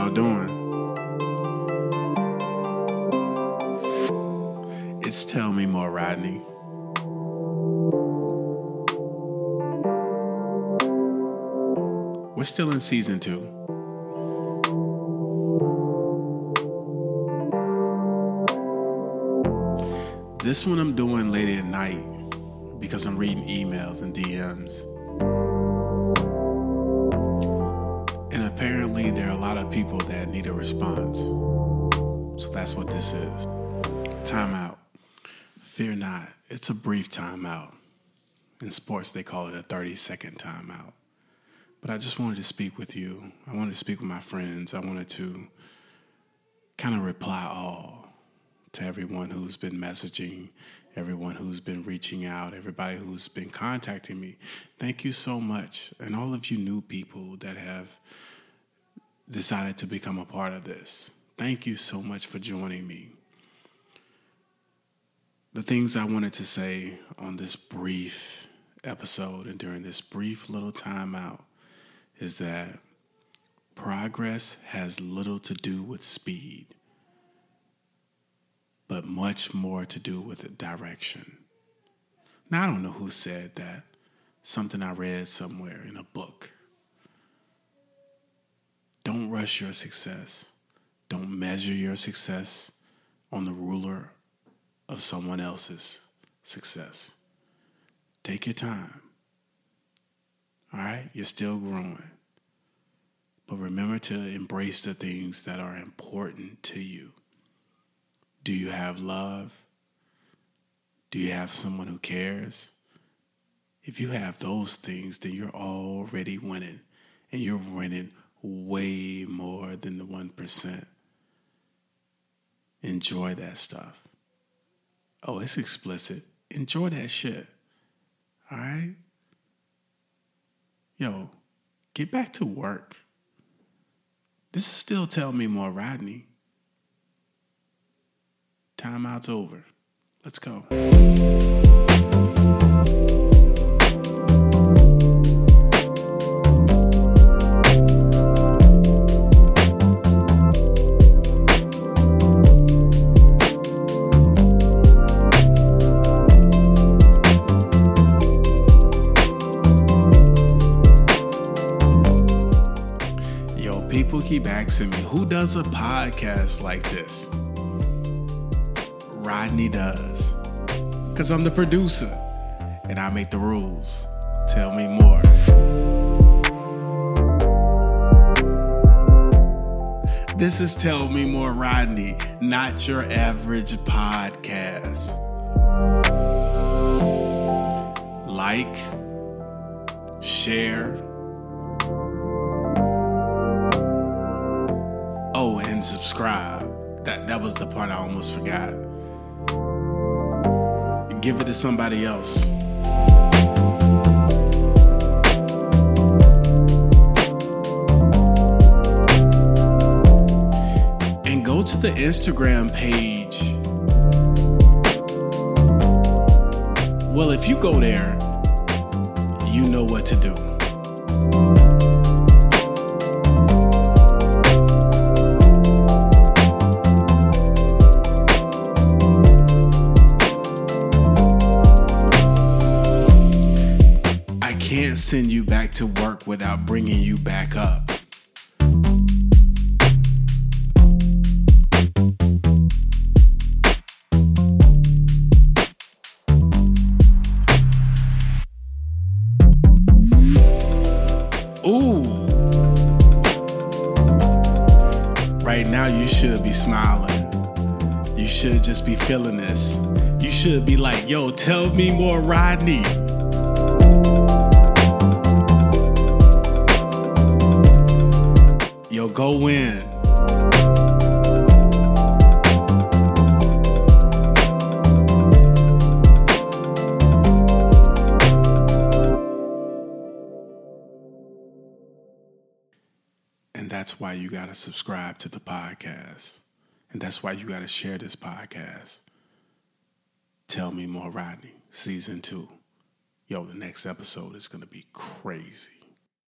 y'all doing? It's Tell Me More, Rodney. We're still in season two. This one I'm doing late at night because I'm reading emails and DMs. There are a lot of people that need a response. So that's what this is. Timeout. Fear not, it's a brief timeout. In sports, they call it a 30 second timeout. But I just wanted to speak with you. I wanted to speak with my friends. I wanted to kind of reply all to everyone who's been messaging, everyone who's been reaching out, everybody who's been contacting me. Thank you so much. And all of you new people that have decided to become a part of this. Thank you so much for joining me. The things I wanted to say on this brief episode and during this brief little timeout is that progress has little to do with speed, but much more to do with direction. Now, I don't know who said that, something I read somewhere in a book. Rush your success. Don't measure your success on the ruler of someone else's success. Take your time. All right? You're still growing. But remember to embrace the things that are important to you. Do you have love? Do you have someone who cares? If you have those things, then you're already winning. And you're winning way more than the 1%. Enjoy that stuff. Oh, it's explicit. Enjoy that shit. All right? Yo, get back to work. This is still Tell Me More Rodney. Timeout's over. Let's go. People keep asking me, who does a podcast like this? Rodney does. Because I'm the producer and I make the rules. Tell me more. This is Tell Me More Rodney, not your average podcast. Like, share, oh, and subscribe. That, that was the part I almost forgot. Give it to somebody else. And go to the Instagram page. Well, if you go there, you know what to do. Can't send you back to work without bringing you back up. Ooh. Right now, you should be smiling. You should just be feeling this. You should be like, yo, tell me more, Rodney. Go in. And that's why you got to subscribe to the podcast. And that's why you got to share this podcast. Tell me more, Rodney, season two. Yo, the next episode is going to be crazy.